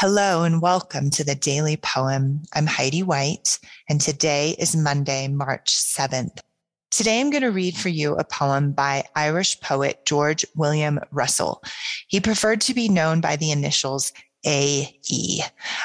Hello and welcome to the Daily Poem. I'm Heidi White, and today is Monday, March 7th. Today I'm going to read for you a poem by Irish poet George William Russell. He preferred to be known by the initials a.E.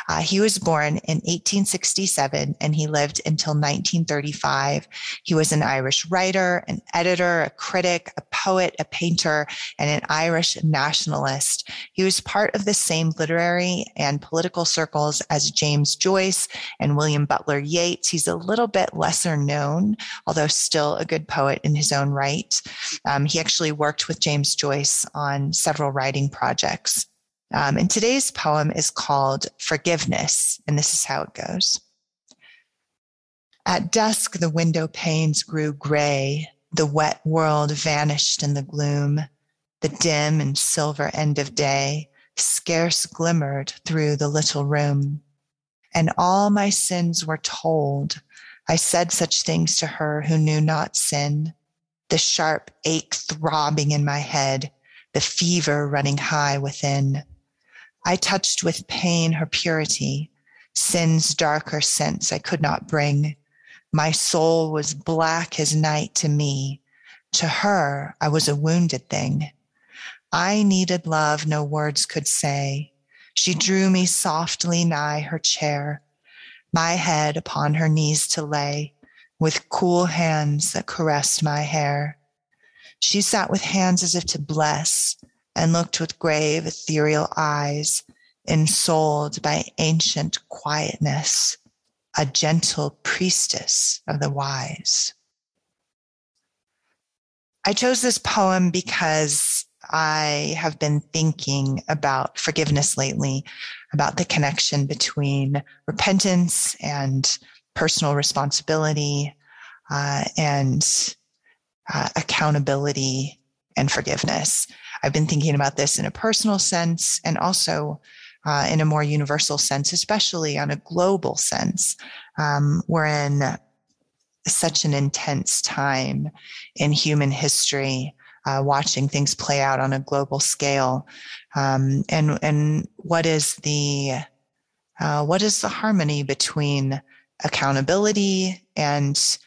Uh, he was born in 1867 and he lived until 1935. He was an Irish writer, an editor, a critic, a poet, a painter, and an Irish nationalist. He was part of the same literary and political circles as James Joyce and William Butler Yeats. He's a little bit lesser known, although still a good poet in his own right. Um, he actually worked with James Joyce on several writing projects. Um, and today's poem is called Forgiveness, and this is how it goes. At dusk, the window panes grew gray. The wet world vanished in the gloom. The dim and silver end of day scarce glimmered through the little room. And all my sins were told. I said such things to her who knew not sin. The sharp ache throbbing in my head, the fever running high within. I touched with pain her purity, sin's darker sense I could not bring. My soul was black as night to me. To her, I was a wounded thing. I needed love no words could say. She drew me softly nigh her chair, my head upon her knees to lay, with cool hands that caressed my hair. She sat with hands as if to bless, and looked with grave, ethereal eyes, ensouled by ancient quietness, a gentle priestess of the wise. I chose this poem because I have been thinking about forgiveness lately, about the connection between repentance and personal responsibility uh, and uh, accountability and forgiveness. I've been thinking about this in a personal sense and also uh, in a more universal sense, especially on a global sense. Um, we're in such an intense time in human history, uh, watching things play out on a global scale. Um, and and what is the uh, what is the harmony between accountability and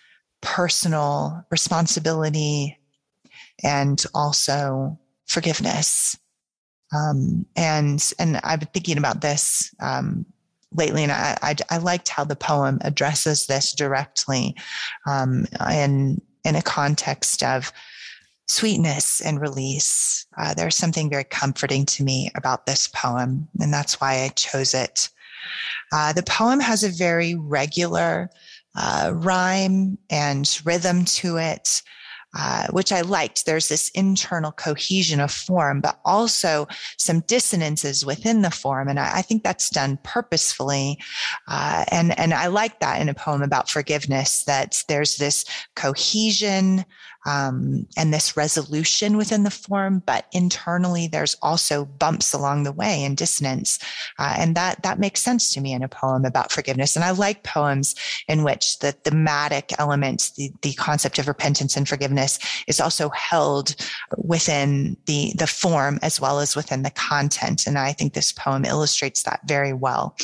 personal responsibility and also forgiveness. Um, and and I've been thinking about this um, lately, and I, I, I liked how the poem addresses this directly, um, in in a context of sweetness and release. Uh, there's something very comforting to me about this poem, and that's why I chose it. Uh, the poem has a very regular uh, rhyme and rhythm to it. Uh, which I liked. There's this internal cohesion of form, but also some dissonances within the form. And I, I think that's done purposefully. Uh, and, and I like that in a poem about forgiveness, that there's this cohesion, um, and this resolution within the form, but internally there's also bumps along the way and dissonance, uh, and that that makes sense to me in a poem about forgiveness. And I like poems in which the thematic elements, the the concept of repentance and forgiveness, is also held within the the form as well as within the content. And I think this poem illustrates that very well.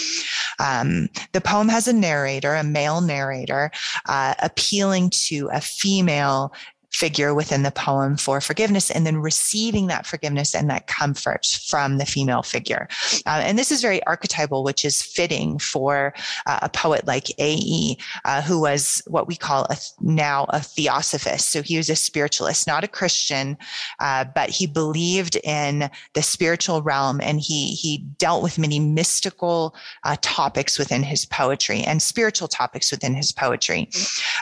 Um, the poem has a narrator, a male narrator, uh, appealing to a female figure within the poem for forgiveness and then receiving that forgiveness and that comfort from the female figure. Uh, and this is very archetypal, which is fitting for uh, a poet like A.E., uh, who was what we call a, now a theosophist. So he was a spiritualist, not a Christian, uh, but he believed in the spiritual realm and he, he dealt with many mystical uh, topics within his poetry and spiritual topics within his poetry.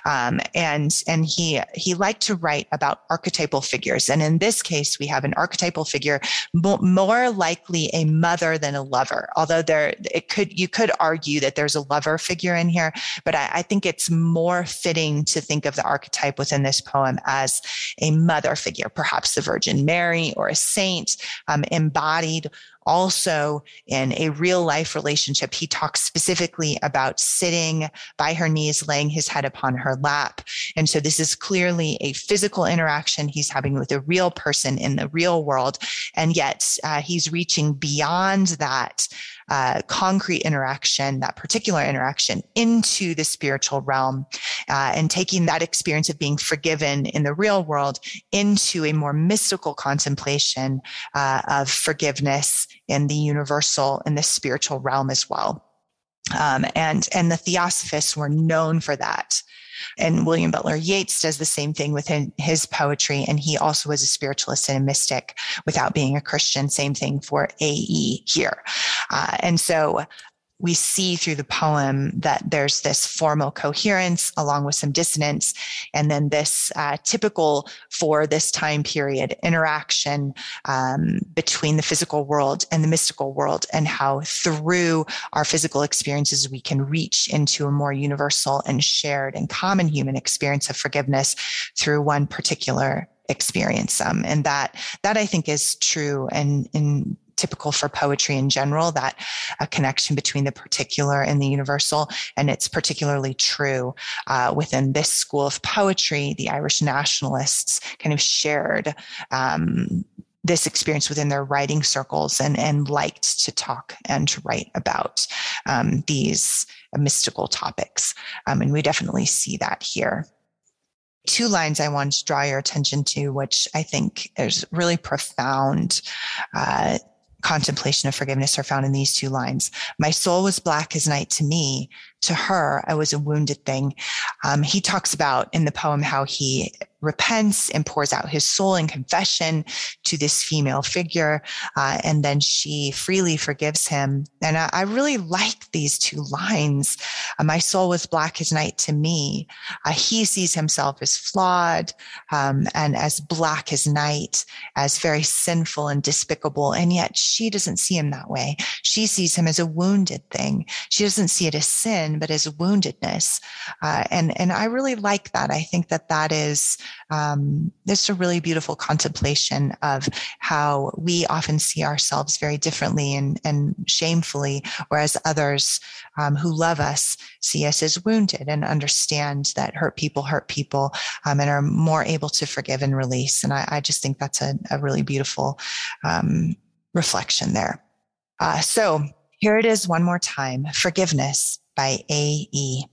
Um, and, and he, he liked to write about archetypal figures. And in this case, we have an archetypal figure more likely a mother than a lover. Although there, it could, you could argue that there's a lover figure in here, but I, I think it's more fitting to think of the archetype within this poem as a mother figure, perhaps the Virgin Mary or a saint um, embodied also in a real life relationship, he talks specifically about sitting by her knees, laying his head upon her lap. And so this is clearly a physical interaction he's having with a real person in the real world. And yet uh, he's reaching beyond that uh, concrete interaction, that particular interaction, into the spiritual realm uh, and taking that experience of being forgiven in the real world into a more mystical contemplation uh, of forgiveness in the universal and the spiritual realm as well. Um, and and the theosophists were known for that. And William Butler Yeats does the same thing within his poetry. And he also was a spiritualist and a mystic without being a Christian. Same thing for AE here. Uh, and so we see through the poem that there's this formal coherence along with some dissonance, and then this uh, typical for this time period interaction um, between the physical world and the mystical world, and how through our physical experiences we can reach into a more universal and shared and common human experience of forgiveness through one particular experience. Um, and that that i think is true and in typical for poetry in general, that a connection between the particular and the universal. And it's particularly true uh, within this school of poetry. The Irish nationalists kind of shared um, this experience within their writing circles and, and liked to talk and to write about um, these mystical topics. Um, and we definitely see that here two lines I want to draw your attention to, which I think is really profound uh, contemplation of forgiveness are found in these two lines. My soul was black as night to me. To her, I was a wounded thing. Um, he talks about in the poem how he repents and pours out his soul in confession to this female figure. Uh, and then she freely forgives him. And I, I really like these two lines. Uh, my soul was black as night to me. Uh, he sees himself as flawed um, and as black as night, as very sinful and despicable. And yet she doesn't see him that way. She sees him as a wounded thing. She doesn't see it as sin, but as woundedness. Uh, and, and I really like that. I think that that is um, this a really beautiful contemplation of how we often see ourselves very differently and, and shamefully, whereas others um, who love us see us as wounded and understand that hurt people hurt people um, and are more able to forgive and release. And I, I just think that's a, a really beautiful um, reflection there. Uh, so here it is one more time Forgiveness by A.E.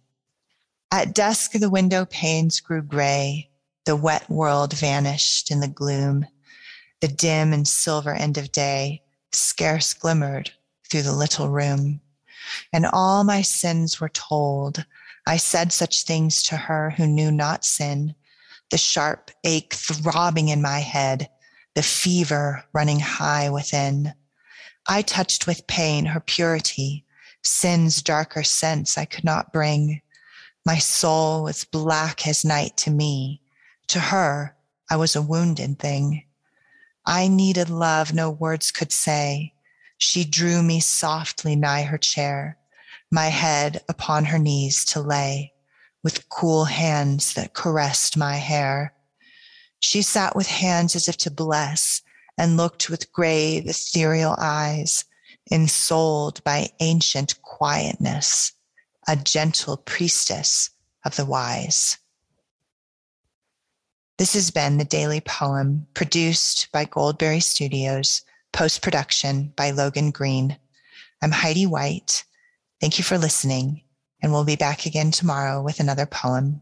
At dusk, the window panes grew gray. The wet world vanished in the gloom. The dim and silver end of day scarce glimmered through the little room. And all my sins were told. I said such things to her who knew not sin. The sharp ache throbbing in my head, the fever running high within. I touched with pain her purity, sin's darker sense I could not bring. My soul was black as night to me. To her, I was a wounded thing. I needed love no words could say. She drew me softly nigh her chair, my head upon her knees to lay, with cool hands that caressed my hair. She sat with hands as if to bless, and looked with grave, ethereal eyes, ensouled by ancient quietness, a gentle priestess of the wise. This has been the Daily Poem produced by Goldberry Studios, post production by Logan Green. I'm Heidi White. Thank you for listening, and we'll be back again tomorrow with another poem.